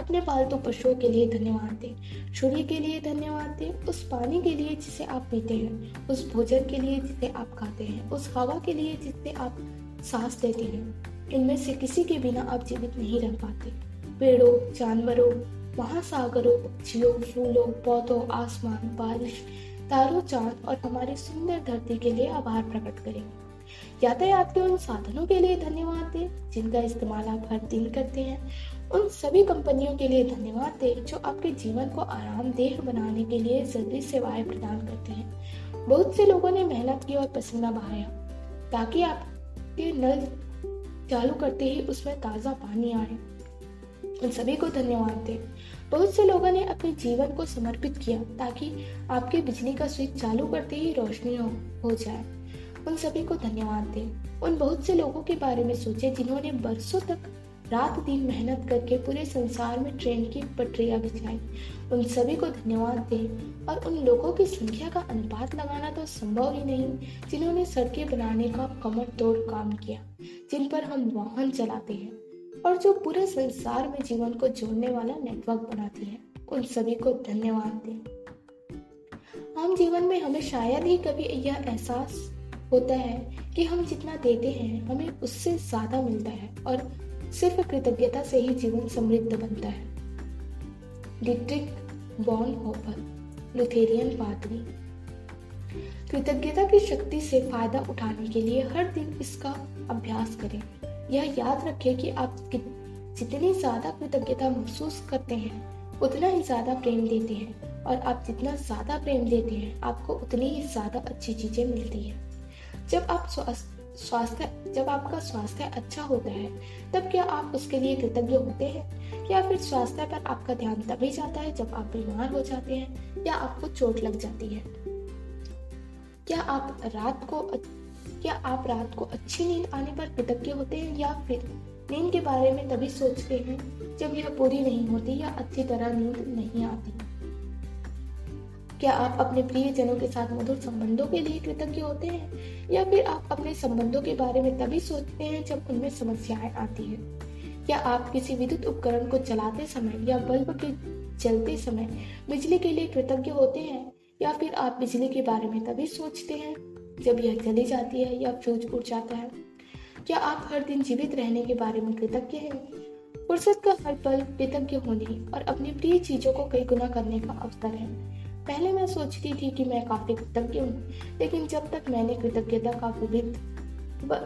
अपने पालतू पशुओं के लिए धन्यवाद दें। सूर्य के लिए धन्यवाद दें, उस पानी के लिए जिसे आप पीते हैं, उस भोजन के लिए जिसे आप खाते हैं, उस हवा के लिए जिससे आप सांस लेते हैं। इनमें से किसी के बिना आप जीवित नहीं रह पाते। पेड़ों, जानवरों महासागरों पक्षियों फूलों पौधों आसमान बारिश तारों चाँद और हमारी सुंदर धरती के लिए आभार प्रकट करेंगे यातायात के उन साधनों के लिए धन्यवाद दें। जिनका इस्तेमाल आप हर दिन करते हैं उन सभी कंपनियों के लिए धन्यवाद दें। जो आपके जीवन को आरामदेह बनाने के लिए ज़रूरी सेवाएँ प्रदान करते हैं बहुत से लोगों ने मेहनत की और पसीना बहाया ताकि आपके नल चालू करते ही उसमें ताज़ा पानी आए उन सभी को धन्यवाद दें। बहुत से लोगों ने अपने जीवन को समर्पित किया ताकि आपके बिजली का स्विच चालू करते ही रोशनी हो, जाए। उन सभी को धन्यवाद दें। उन बहुत से लोगों के बारे में सोचे जिन्होंने बरसों तक रात दिन मेहनत करके पूरे संसार में ट्रेन की पटरियाँ बिछाई। उन सभी को धन्यवाद दें और उन लोगों की संख्या का अनुपात लगाना तो संभव ही नहीं जिन्होंने सड़कें बनाने का कमर तोड़ काम किया जिन पर हम वाहन चलाते हैं। और जो पूरे संसार में जीवन को जोड़ने वाला नेटवर्क बनाती है, उन सभी को धन्यवाद दें। आम जीवन में हमें शायद ही कभी यह एहसास होता है कि हम जितना देते हैं, हमें उससे ज़्यादा मिलता है और सिर्फ़ कृतज्ञता से ही जीवन समृद्ध बनता है। डिट्रिक बॉन होपर लुथेरियन पादरी कृतज्ञता की शक्ति से फ़ायदा उठाने के लिए हर दिन इसका अभ्यास करें। यह याद रखें कि आप जितनी ज़्यादा कृतज्ञता महसूस करते हैं, उतना ही ज़्यादा प्रेम देते हैं और आप जितना ज़्यादा प्रेम देते हैं, आपको उतनी ही ज़्यादा अच्छी चीज़ें मिलती है। जब आप स्वास्थ्य, जब आपका स्वास्थ्य अच्छा होता है, तब क्या आप उसके लिए कृतज्ञ होते हैं? या फिर स्वास्थ्य पर आपका ध्यान तभी जाता है जब आप बीमार हो जाते हैं या आपको चोट लग जाती है? क्या आप रात को क्या आप रात को अच्छी नींद आने पर कृतज्ञ होते हैं या फिर नींद के बारे में तभी सोचते हैं जब यह पूरी नहीं होती या अच्छी तरह नींद नहीं आती? क्या आप अपने प्रियजनों के साथ मधुर संबंधों के लिए कृतज्ञ होते हैं? या फिर आप अपने संबंधों के बारे में तभी सोचते हैं जब उनमें समस्याएँ आती है? क्या आप किसी विद्युत उपकरण को चलाते समय या बल्ब के जलते समय बिजली के लिए कृतज्ञ होते हैं? या फिर आप बिजली के बारे में तभी सोचते हैं जब यह चली जाती है या फ्यूज उड़ जाता है, क्या आप हर दिन जीवित रहने के बारे में कृतज्ञ हैं? फुर्सत का हर पल कृतज्ञ होने और अपनी प्रिय चीज़ों को कई गुना करने का अवसर है। पहले मैं सोचती थी कि मैं काफ़ी कृतज्ञ हूँ, लेकिन जब तक मैंने कृतज्ञता का विविध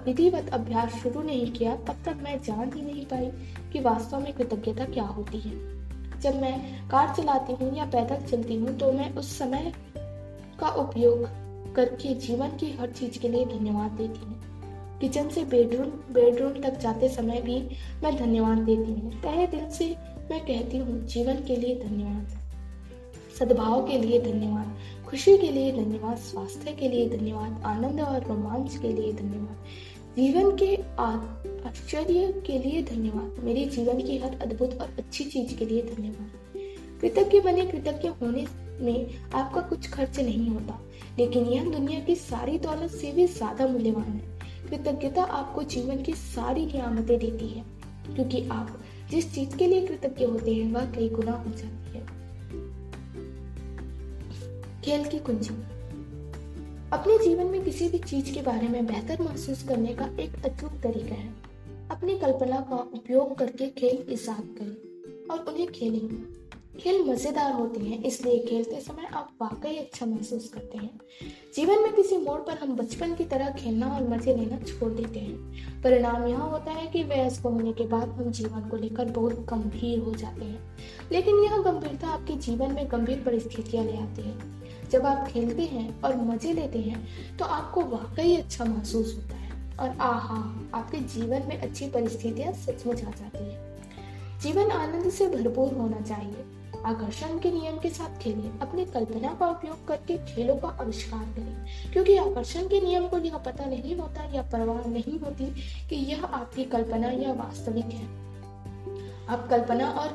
विधिवत अभ्यास शुरू नहीं किया, तब तक मैं जान ही नहीं पाई कि वास्तव में कृतज्ञता क्या होती है। जब मैं कार चलाती हूँ या पैदल चलती हूँ तो मैं उस समय का उपयोग करके जीवन की हर चीज़ के लिए धन्यवाद देती हूँ। किचन से बेडरूम बेडरूम तक जाते समय भी मैं धन्यवाद देती हूँ। तहे दिल से मैं कहती हूँ, जीवन के लिए धन्यवाद। सद्भाव के लिए धन्यवाद। खुशी के लिए धन्यवाद। स्वास्थ्य के लिए धन्यवाद। आनंद और रोमांच के लिए धन्यवाद। जीवन के आश्चर्य के लिए धन्यवाद। मेरे जीवन की हर अद्भुत और अच्छी चीज़ के लिए धन्यवाद। कृतज्ञ बने कृतज्ञ होने में आपका कुछ खर्च नहीं होता। लेकिन यह दुनिया की सारी दौलत से भी ज़्यादा मूल्यवान है। कृतज्ञता आपको जीवन की सारी नियामतें देती है, क्योंकि आप जिस चीज़ के लिए कृतज्ञ होते हैं, वह कई गुना हो जाती है। खेल की कुंजी। अपने जीवन में किसी भी चीज़ के बारे में बेहतर महसूस करने का एक अचूक तरीका है। अपनी कल्पना का उपयोग करके खेल ईजाद करें और उन्हें खेलें। खेल मज़ेदार होते हैं, इसलिए खेलते समय आप वाकई अच्छा महसूस करते हैं। जीवन में किसी मोड़ पर हम बचपन की तरह खेलना और मज़े लेना छोड़ देते हैं। परिणाम यह होता है कि वयस्क होने के बाद हम जीवन को लेकर बहुत गंभीर हो जाते हैं। लेकिन यह गंभीरता आपके जीवन में गंभीर परिस्थितियाँ ले आती है। जब आप खेलते हैं और मज़े लेते हैं तो आपको वाकई अच्छा महसूस होता है और आहा, आपके जीवन में अच्छी परिस्थितियाँ सचमुच आ जाती है। जीवन आनंद से भरपूर होना चाहिए। आकर्षण के नियम के साथ खेलें, अपनी कल्पना का उपयोग करके खेलों का आविष्कार करें। क्योंकि आकर्षण के नियम को यह पता नहीं होता या परवाह नहीं होती कि यह आपकी कल्पना या वास्तविक है। आप कल्पना और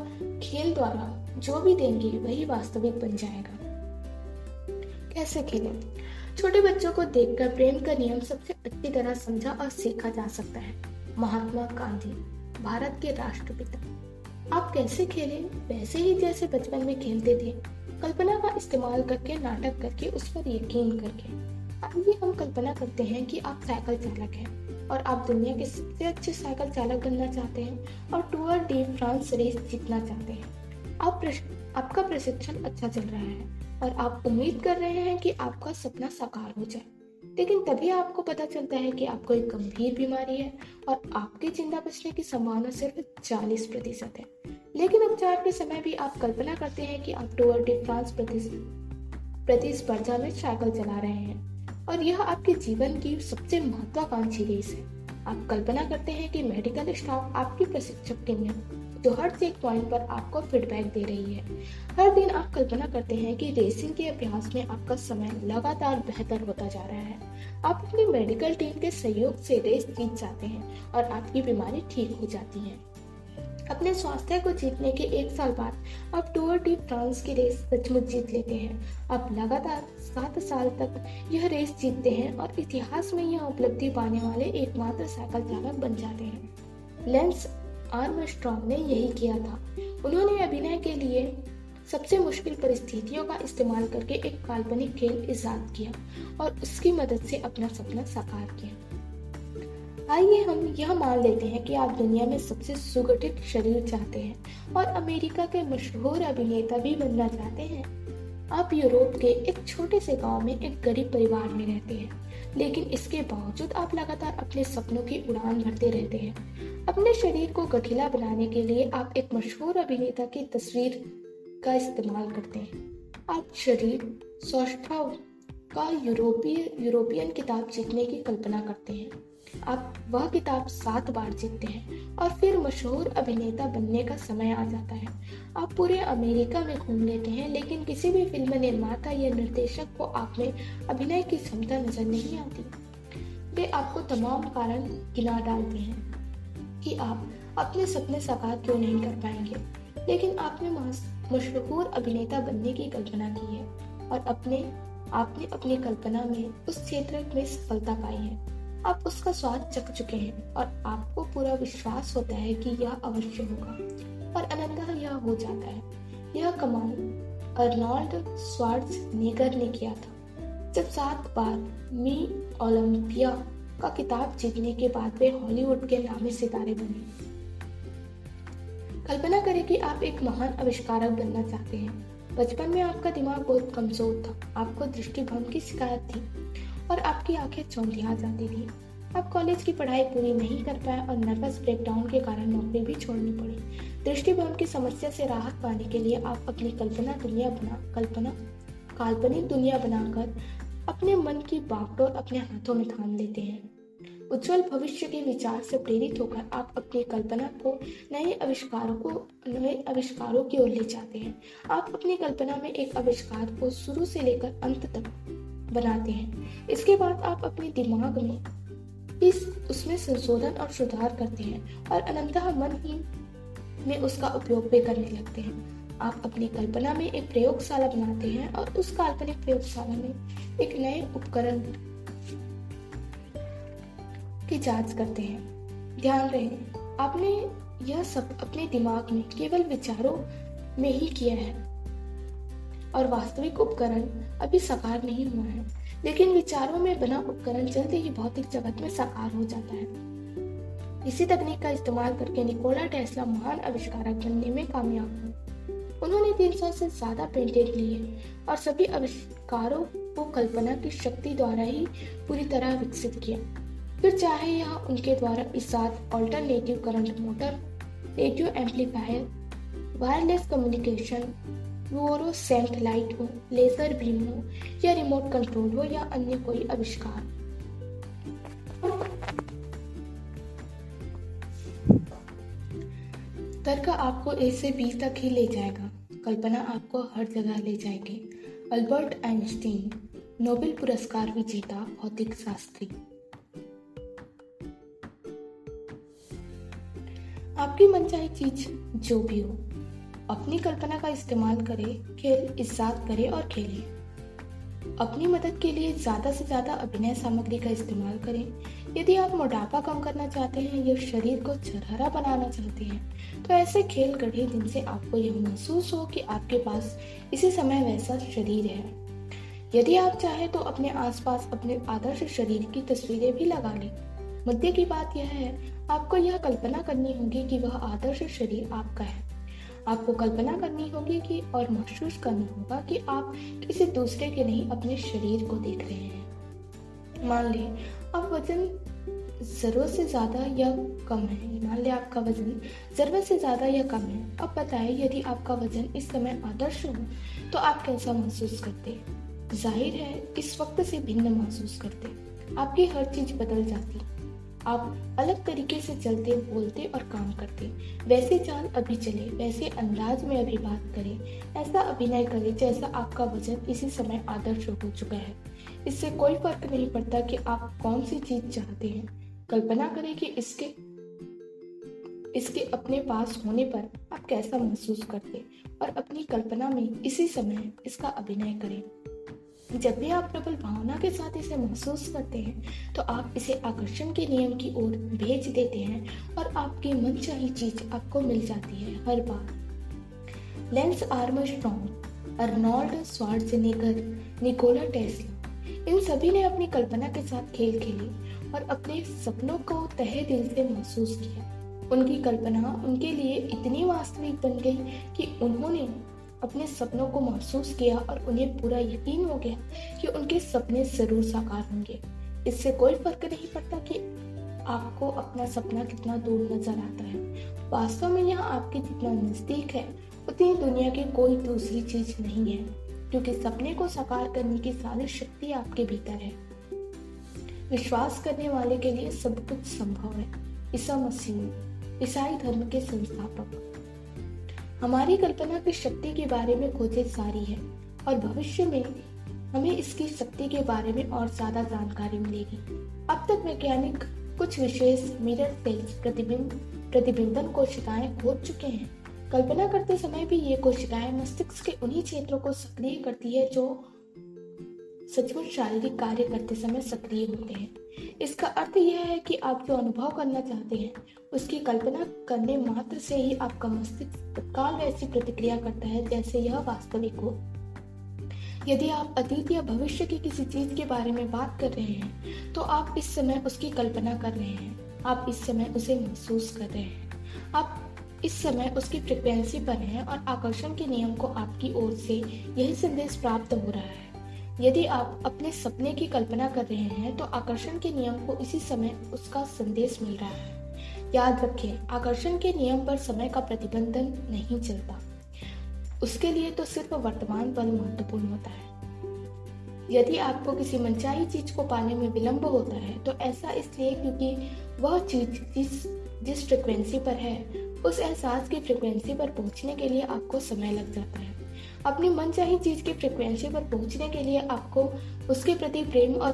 खेल द्वारा जो भी देंगे, वही वास्तविक बन जाएगा। कैसे खेलें? छोटे बच्चों को देखकर प्रेम का नियम सबसे अच्छी तरह समझा और सीखा जा सकता है। महात्मा गांधी, भारत के राष्ट्रपिता। आप कैसे खेले? वैसे ही जैसे बचपन में खेलते थे। कल्पना का इस्तेमाल करके, नाटक करके, उस पर यकीन करके। आइए हम कल्पना करते हैं कि आप साइकिल चालक हैं और आप दुनिया के सबसे अच्छे साइकिल चालक बनना चाहते हैं और टूर डी फ्रांस रेस जीतना चाहते हैं। आप आपका प्रशिक्षण अच्छा चल रहा है और आप उम्मीद कर रहे हैं कि आपका सपना साकार हो जाए। लेकिन तभी आपको पता चलता है कि आपको एक गंभीर बीमारी है और आपके ज़िंदा बचने की संभावना सिर्फ़ चालीस प्रतिशत है। लेकिन उपचार के समय भी आप कल्पना करते हैं कि आप टूर डी फ्रांस प्रतिस्पर्धा में साइकिल चला रहे हैं और यह आपके जीवन की सबसे महत्वाकांक्षी रेस है। आप कल्पना करते हैं कि मेडिकल स्टाफ आपकी प्रशिक्षक टीम है जो हर चेक पॉइंट पर आपको फीडबैक दे रही है। हर दिन आप कल्पना करते हैं कि रेसिंग के अभ्यास में आपका समय लगातार बेहतर होता जा रहा है। आप अपनी मेडिकल टीम के सहयोग से रेस जीत जाते हैं और आपकी बीमारी ठीक हो जाती है। अपने स्वास्थ्य को जीतने के एक साल बाद आप टूर डी फ्रांस की रेस सचमुच जीत लेते हैं। आप लगातार सात साल तक यह रेस जीतते हैं और इतिहास में यह उपलब्धि पाने वाले एकमात्र साइकिल चालक बन जाते हैं। लेंस आर्मस्ट्रॉन्ग ने यही किया था। उन्होंने अभिनय के लिए सबसे मुश्किल परिस्थितियों का इस्तेमाल करके एक काल्पनिक खेल ईजाद किया और उसकी मदद से अपना सपना साकार किया। आइए हम यह मान लेते हैं कि आप दुनिया में सबसे सुगठित शरीर चाहते हैं और अमेरिका के मशहूर अभिनेता भी बनना चाहते हैं। आप यूरोप के एक छोटे से गाँव में एक गरीब परिवार में रहते हैं। लेकिन इसके बावजूद आप लगातार अपने सपनों की उड़ान भरते रहते हैं। अपने शरीर को गठिला बनाने के लिए आप एक मशहूर अभिनेता की तस्वीर का इस्तेमाल करते हैं। आप शरीर सौष्ठव का यूरोपीय, यूरोपियन किताब जीतने की कल्पना करते हैं। आप वह किताब सात बार जीतते हैं और फिर मशहूर अभिनेता बनने का समय आ जाता है। आप पूरे अमेरिका में घूम लेते हैं, लेकिन किसी भी फ़िल्म निर्माता या निर्देशक को आप में अभिनय की क्षमता नज़र नहीं आती। वे आपको तमाम कारण गिना डालते हैं कि आप अपने सपने साकार क्यों नहीं कर पाएँगे। लेकिन आपने मशहूर अभिनेता बनने की कल्पना की है और अपने, आपने अपनी कल्पना में उस क्षेत्र में सफलता पाई है। आप उसका स्वाद चख चुके हैं और आपको पूरा विश्वास होता है कि यह अवश्य होगा। और अनंतः यह हो जाता है। यह कमाल अर्नोल्ड स्वार्ट्स नेगर ने किया था। जब सात बार मी ओलंपिया का किताब जीतने के बाद वे हॉलीवुड के नामे सितारे बने। कल्पना करें कि आप एक महान आविष्कारक बनना चाहते हैं। बचपन में आपका दिमाग बहुत कमज़ोर था। आपको दृष्टिभ्रम की शिकायत थी। और आपकी आँखें चौंधिया जाती थी आप कॉलेज की पढ़ाई पूरी नहीं कर पाए और नर्वस ब्रेकडाउन के कारण नौकरी भी छोड़नी पड़ी। दृष्टिभ्रम की समस्या से राहत पाने के लिए आप अपनी कल्पना दुनिया बना, कल्पना, काल्पनिक दुनिया बनाकर अपने मन की बागडोर अपने हाथों में थाम लेते हैं। उज्जवल भविष्य के विचार से प्रेरित होकर आप अपनी कल्पना को नए आविष्कारों को, नए आविष्कारों की ओर ले जाते हैं। आप अपनी कल्पना में एक आविष्कार को शुरू से लेकर अंत तक बनाते हैं। इसके बाद आप अपने दिमाग में इस उसमें संशोधन और सुधार करते हैं और अनंतः मन ही में उसका उपयोग भी करने लगते हैं। आप अपनी कल्पना में एक प्रयोगशाला बनाते हैं और उस काल्पनिक प्रयोगशाला में एक नए उपकरण की जाँच करते हैं। ध्यान रहे, आपने यह सब अपने दिमाग में केवल विचारों में ही किया है और वास्तविक उपकरण अभी साकार नहीं हुआ है। लेकिन विचारों में बना उपकरण जल्द ही भौतिक जगत में साकार हो जाता है। इसी तकनीक का इस्तेमाल करके निकोला टेस्ला महान आविष्कारक बनने में कामयाब हुए। उन्होंने 300 से ज़्यादा पेटेंट लिए और सभी आविष्कारों को कल्पना की शक्ति द्वारा ही पूरी तरह विकसित किया। फिर चाहे यह उनके द्वारा इजाद alternative current motor, radio amplifier, wireless communication fluorescent light हो लेजर बीम हो, या रिमोट कंट्रोल हो, या अन्य कोई आविष्कार। तर्क आपको ए से बी तक ही ले जाएगा। कल्पना आपको हर जगह ले जाएगी। अल्बर्ट आइंस्टीन, नोबेल पुरस्कार विजेता, भौतिक शास्त्री। आपकी मनचाही चीज़ जो भी हो अपनी कल्पना का इस्तेमाल करें, खेल इजाद करें और खेलें। अपनी मदद के लिए ज़्यादा से ज़्यादा अभिनय सामग्री का इस्तेमाल करें। यदि आप मोटापा कम करना चाहते हैं या शरीर को झरहरा बनाना चाहते हैं तो ऐसे खेल गढ़े जिनसे आपको यह महसूस हो कि आपके पास इसी समय वैसा शरीर है। यदि आप चाहें तो अपने आसपास अपने आदर्श शरीर की तस्वीरें भी लगा लें। मुद्दे की बात यह है, आपको यह कल्पना करनी होगी कि वह आदर्श शरीर आपका है। आपको कल्पना करनी होगी कि, और महसूस करना होगा कि आप किसी दूसरे के नहीं, अपने शरीर को देख रहे हैं। मान लें आप वज़न ज़रूरत से ज़्यादा या कम है। मान लें, आपका वज़न ज़रूरत से ज़्यादा या कम है। अब बताएँ, यदि आपका वज़न इस समय आदर्श हो तो आप कैसा महसूस करते? ज़ाहिर है इस वक्त से भिन्न महसूस करते? आपकी हर चीज़ बदल जाती। आप अलग तरीके से चलते, बोलते और काम करते। वैसे चाल अभी चले, वैसे अंदाज में अभी बात करें। ऐसा अभिनय करें जैसा आपका वज़न इसी समय आदर्श हो चुका है। इससे कोई फ़र्क नहीं पड़ता कि आप कौन सी चीज़ चाहते हैं। कल्पना करें कि इसके इसके अपने पास होने पर आप कैसा महसूस करते और अपनी कल्पना में इसी समय इसका अभिनय करें। जब भी आप प्रबल भावना के साथ इसे महसूस करते हैं तो आप इसे आकर्षण के नियम की ओर भेज देते हैं और आपकी मनचाही चीज़ आपको मिल जाती है हर बार। Lance Armstrong Arnold Schwarzenegger Nikola Tesla इन सभी ने अपनी कल्पना के साथ खेल खेली और अपने सपनों को तहे दिल से महसूस किया। उनकी कल्पना उनके लिए इतनी वास्तविक बन गई कि उन्होंने अपने सपनों को महसूस किया और उन्हें पूरा यकीन हो गया कि उनके सपने ज़रूर साकार होंगे। इससे कोई फ़र्क नहीं पड़ता कि आपको अपना सपना कितना दूर नज़र आता है। वास्तव में यह आपके जितना नज़दीक है, उतनी दुनिया की कोई दूसरी चीज़ नहीं है, क्योंकि सपने को साकार करने की सारी शक्ति आपके भीतर है। विश्वास करने वाले के लिए सब कुछ संभव है, ईसा मसीह, ईसाई धर्म के संस्थापक। हमारी कल्पना की शक्ति के बारे में खोजें सारी है, और भविष्य में हमें इसकी शक्ति के बारे में और ज़्यादा जानकारी मिलेगी। अब तक वैज्ञानिक कुछ विशेष मिरर सेल्स प्रतिबिंब प्रतिबिंबन कोशिकाएँ खोज चुके हैं। कल्पना करते समय भी ये कोशिकाएँ मस्तिष्क के उन्हीं क्षेत्रों को सक्रिय करती है जो सचमुच शारीरिक कार्य करते समय सक्रिय होते हैं। इसका अर्थ यह है कि आप जो अनुभव करना चाहते हैं, उसकी कल्पना करने मात्र से ही आपका मस्तिष्क तत्काल वैसी प्रतिक्रिया करता है जैसे यह वास्तविक हो। यदि आप अतीत या भविष्य की किसी चीज़ के बारे में बात कर रहे हैं तो आप इस समय उसकी कल्पना कर रहे हैं। आप इस समय उसे महसूस कर रहे हैं। आप इस समय उसकी फ्रिक्वेंसी पर हैं और आकर्षण के नियम को आपकी ओर से यही संदेश प्राप्त हो रहा है। यदि आप अपने सपने की कल्पना कर रहे हैं तो आकर्षण के नियम को इसी समय उसका संदेश मिल रहा है। याद रखें, आकर्षण के नियम पर समय का प्रतिबंधन नहीं चलता। उसके लिए तो सिर्फ़ वर्तमान पल महत्वपूर्ण होता है। यदि आपको किसी मनचाही चीज़ को पाने में विलंब होता है तो ऐसा इसलिए क्योंकि वह चीज़ जिस जिस फ्रिक्वेंसी पर है, उस एहसास की फ्रिक्वेंसी पर पहुँचने के लिए आपको समय लग जाता है। अपनी मनचाही चीज़ की फ्रिक्वेंसी पर पहुँचने के लिए आपको उसके प्रति प्रेम और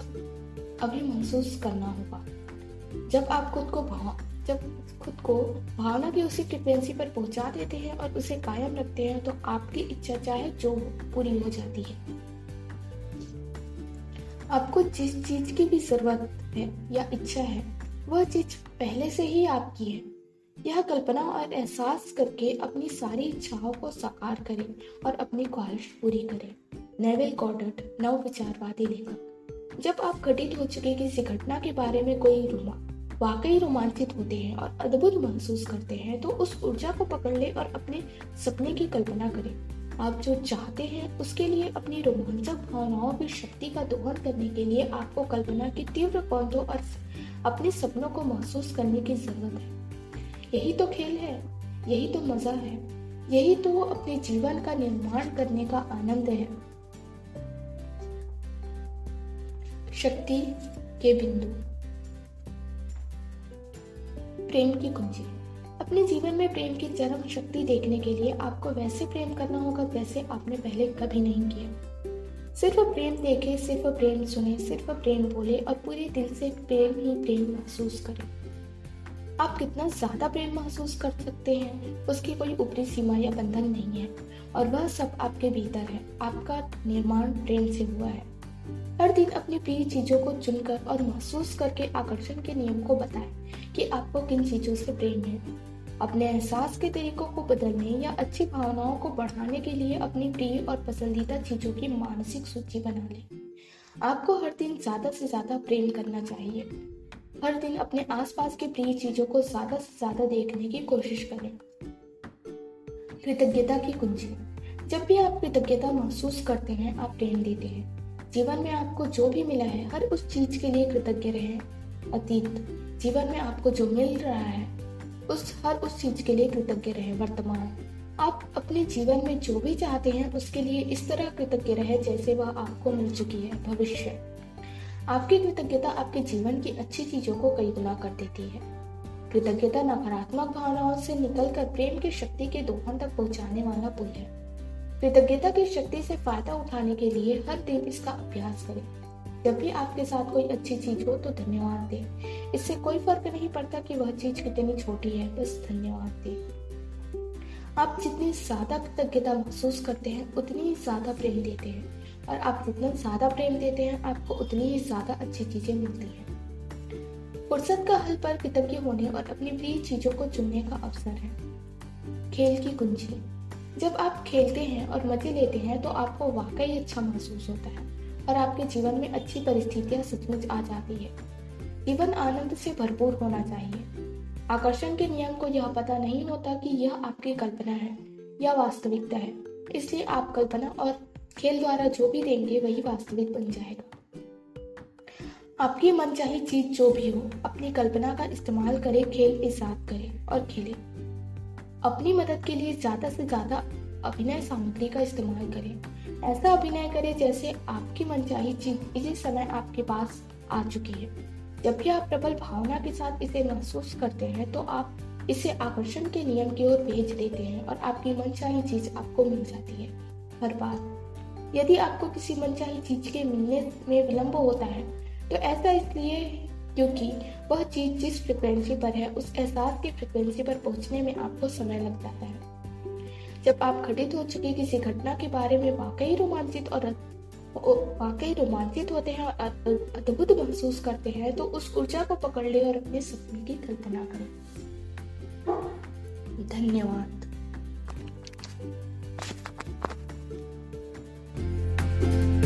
अभी महसूस करना होगा। जब आप खुद को जब खुद को भावना की उसी फ्रिक्वेंसी पर पहुँचा देते हैं और उसे कायम रखते हैं तो आपकी इच्छा चाहे जो पूरी हो जाती है। आपको जिस चीज़ की भी ज़रूरत है या इच्छा है, वह चीज़ पहले से ही आपकी है। यह कल्पना और एहसास करके अपनी सारी इच्छाओं को साकार करें और अपनी ख्वाहिश पूरी करें। नेविल गॉडट नव विचारवादी लेखक। जब आप घटित हो चुके किसी घटना के बारे में कोई रोमा, वाकई रोमांचित होते हैं और अद्भुत महसूस करते हैं तो उस ऊर्जा को पकड़ ले और अपने सपने की कल्पना करें। आप जो चाहते हैं, उसके लिए अपनी रोमांचक भावनाओं की शक्ति का दोहन करने के लिए आपको कल्पना की तीव्र पौधों और अपने सपनों को महसूस करने की ज़रूरत है। यही तो खेल है, यही तो मज़ा है, यही तो अपने जीवन का निर्माण करने का आनंद है। शक्ति के बिंदु। प्रेम की कुंजी। अपने जीवन में प्रेम की चरम शक्ति देखने के लिए आपको वैसे प्रेम करना होगा जैसे आपने पहले कभी नहीं किया। सिर्फ़ प्रेम देखे, सिर्फ़ प्रेम सुने, सिर्फ़ प्रेम बोले और पूरे दिल से प्रेम ही प्रेम महसूस करें। आप कितना ज़्यादा प्रेम महसूस कर सकते हैं? उसकी कोई ऊपरी सीमा या बंधन नहीं है। और वह सब आपके भीतर है। आपका निर्माण प्रेम से हुआ है। हर दिन अपनी प्रिय चीज़ों को चुनकर और महसूस करके आकर्षण के नियम को बताएँ कि आपको किन चीज़ों से प्रेम है। अपने एहसास के तरीकों को बदलने या अच्छी भावनाओं को बढ़ाने के लिए अपनी प्रिय और पसंदीदा चीज़ों की मानसिक सूची बना लें। आपको हर दिन ज़्यादा से ज़्यादा प्रेम करना चाहिए। हर दिन अपने आसपास की प्रिय चीज़ों को ज़्यादा से ज़्यादा देखने की कोशिश करें। कृतज्ञता की कुंजी। जब भी आप कृतज्ञता महसूस करते हैं, आप प्रेम देते हैं। जीवन में आपको जो भी मिला है, हर उस चीज़ के लिए कृतज्ञ रहे। अतीत। जीवन में आपको जो मिल रहा है, उस, हर उस चीज़ के लिए कृतज्ञ रहे। वर्तमान। आप अपने जीवन में जो भी चाहते हैं, उसके लिए इस तरह कृतज्ञ रहे जैसे वह आपको मिल चुकी है। भविष्य। आपकी कृतज्ञता आपके जीवन की अच्छी चीज़ों को कई गुना कर देती है। कृतज्ञता नकारात्मक भावनाओं से निकलकर प्रेम की शक्ति के दोहन तक पहुँचाने वाला पुल है। कृतज्ञता की शक्ति से फ़ायदा उठाने के लिए हर दिन इसका अभ्यास करें। जब भी आपके साथ कोई अच्छी चीज़ हो तो धन्यवाद दें। इससे कोई फ़र्क नहीं पड़ता कि वह चीज़ कितनी छोटी है, बस धन्यवाद दें। आप जितनी ज़्यादा कृतज्ञता महसूस करते हैं, उतनी ही ज़्यादा प्रेम देते हैं। और आप जितना ज़्यादा प्रेम देते हैं, आपको उतनी ही ज़्यादा अच्छी चीज़ें मिलती हैं। फुर्सत का हल पर कृतज्ञ होने और अपनी प्रिय चीज़ों को चुनने का अवसर है। खेल की कुंजी। जब आप खेलते हैं और मज़े लेते हैं तो आपको वाकई अच्छा महसूस होता है और आपके जीवन में अच्छी परिस्थितियाँ सचमुच आ जाती है। जीवन आनंद से भरपूर होना चाहिए। आकर्षण के नियम को यह पता नहीं होता कि यह आपकी कल्पना है या वास्तविकता है। इसलिए आप कल्पना और खेल द्वारा जो भी देंगे, वही वास्तविक बन जाएगा। आपकी मन चाहे चीज़ जो भी हो, अपनी कल्पना का इस्तेमाल करें, खेल ईजाद करें और खेलें। अपनी मदद के लिए ज़्यादा से ज़्यादा अभिनय सामग्री का इस्तेमाल करें। ऐसा अभिनय करें जैसे आपकी मनचाही चीज़ इसी समय आपके पास आ चुकी है। जब भी आप प्रबल भावना के साथ इसे महसूस करते हैं तो आप इसे आकर्षण के नियम की ओर भेज देते हैं और आपकी मनचाही चीज़ आपको मिल जाती है। हर बार। यदि आपको किसी मनचाही चीज़ के मिलने में विलंब होता है तो ऐसा इसलिए क्योंकि वह चीज़ जिस फ्रिक्वेंसी पर है, उस एहसास की फ्रिक्वेंसी पर पहुँचने में आपको समय लग जाता है। जब आप घटित हो चुकी किसी घटना के बारे में वाकई रोमांचित और वाकई रोमांचित होते हैं और अद्भुत महसूस करते हैं तो उस ऊर्जा को पकड़ ले और अपने सपने की कल्पना करें। धन्यवाद। Bye.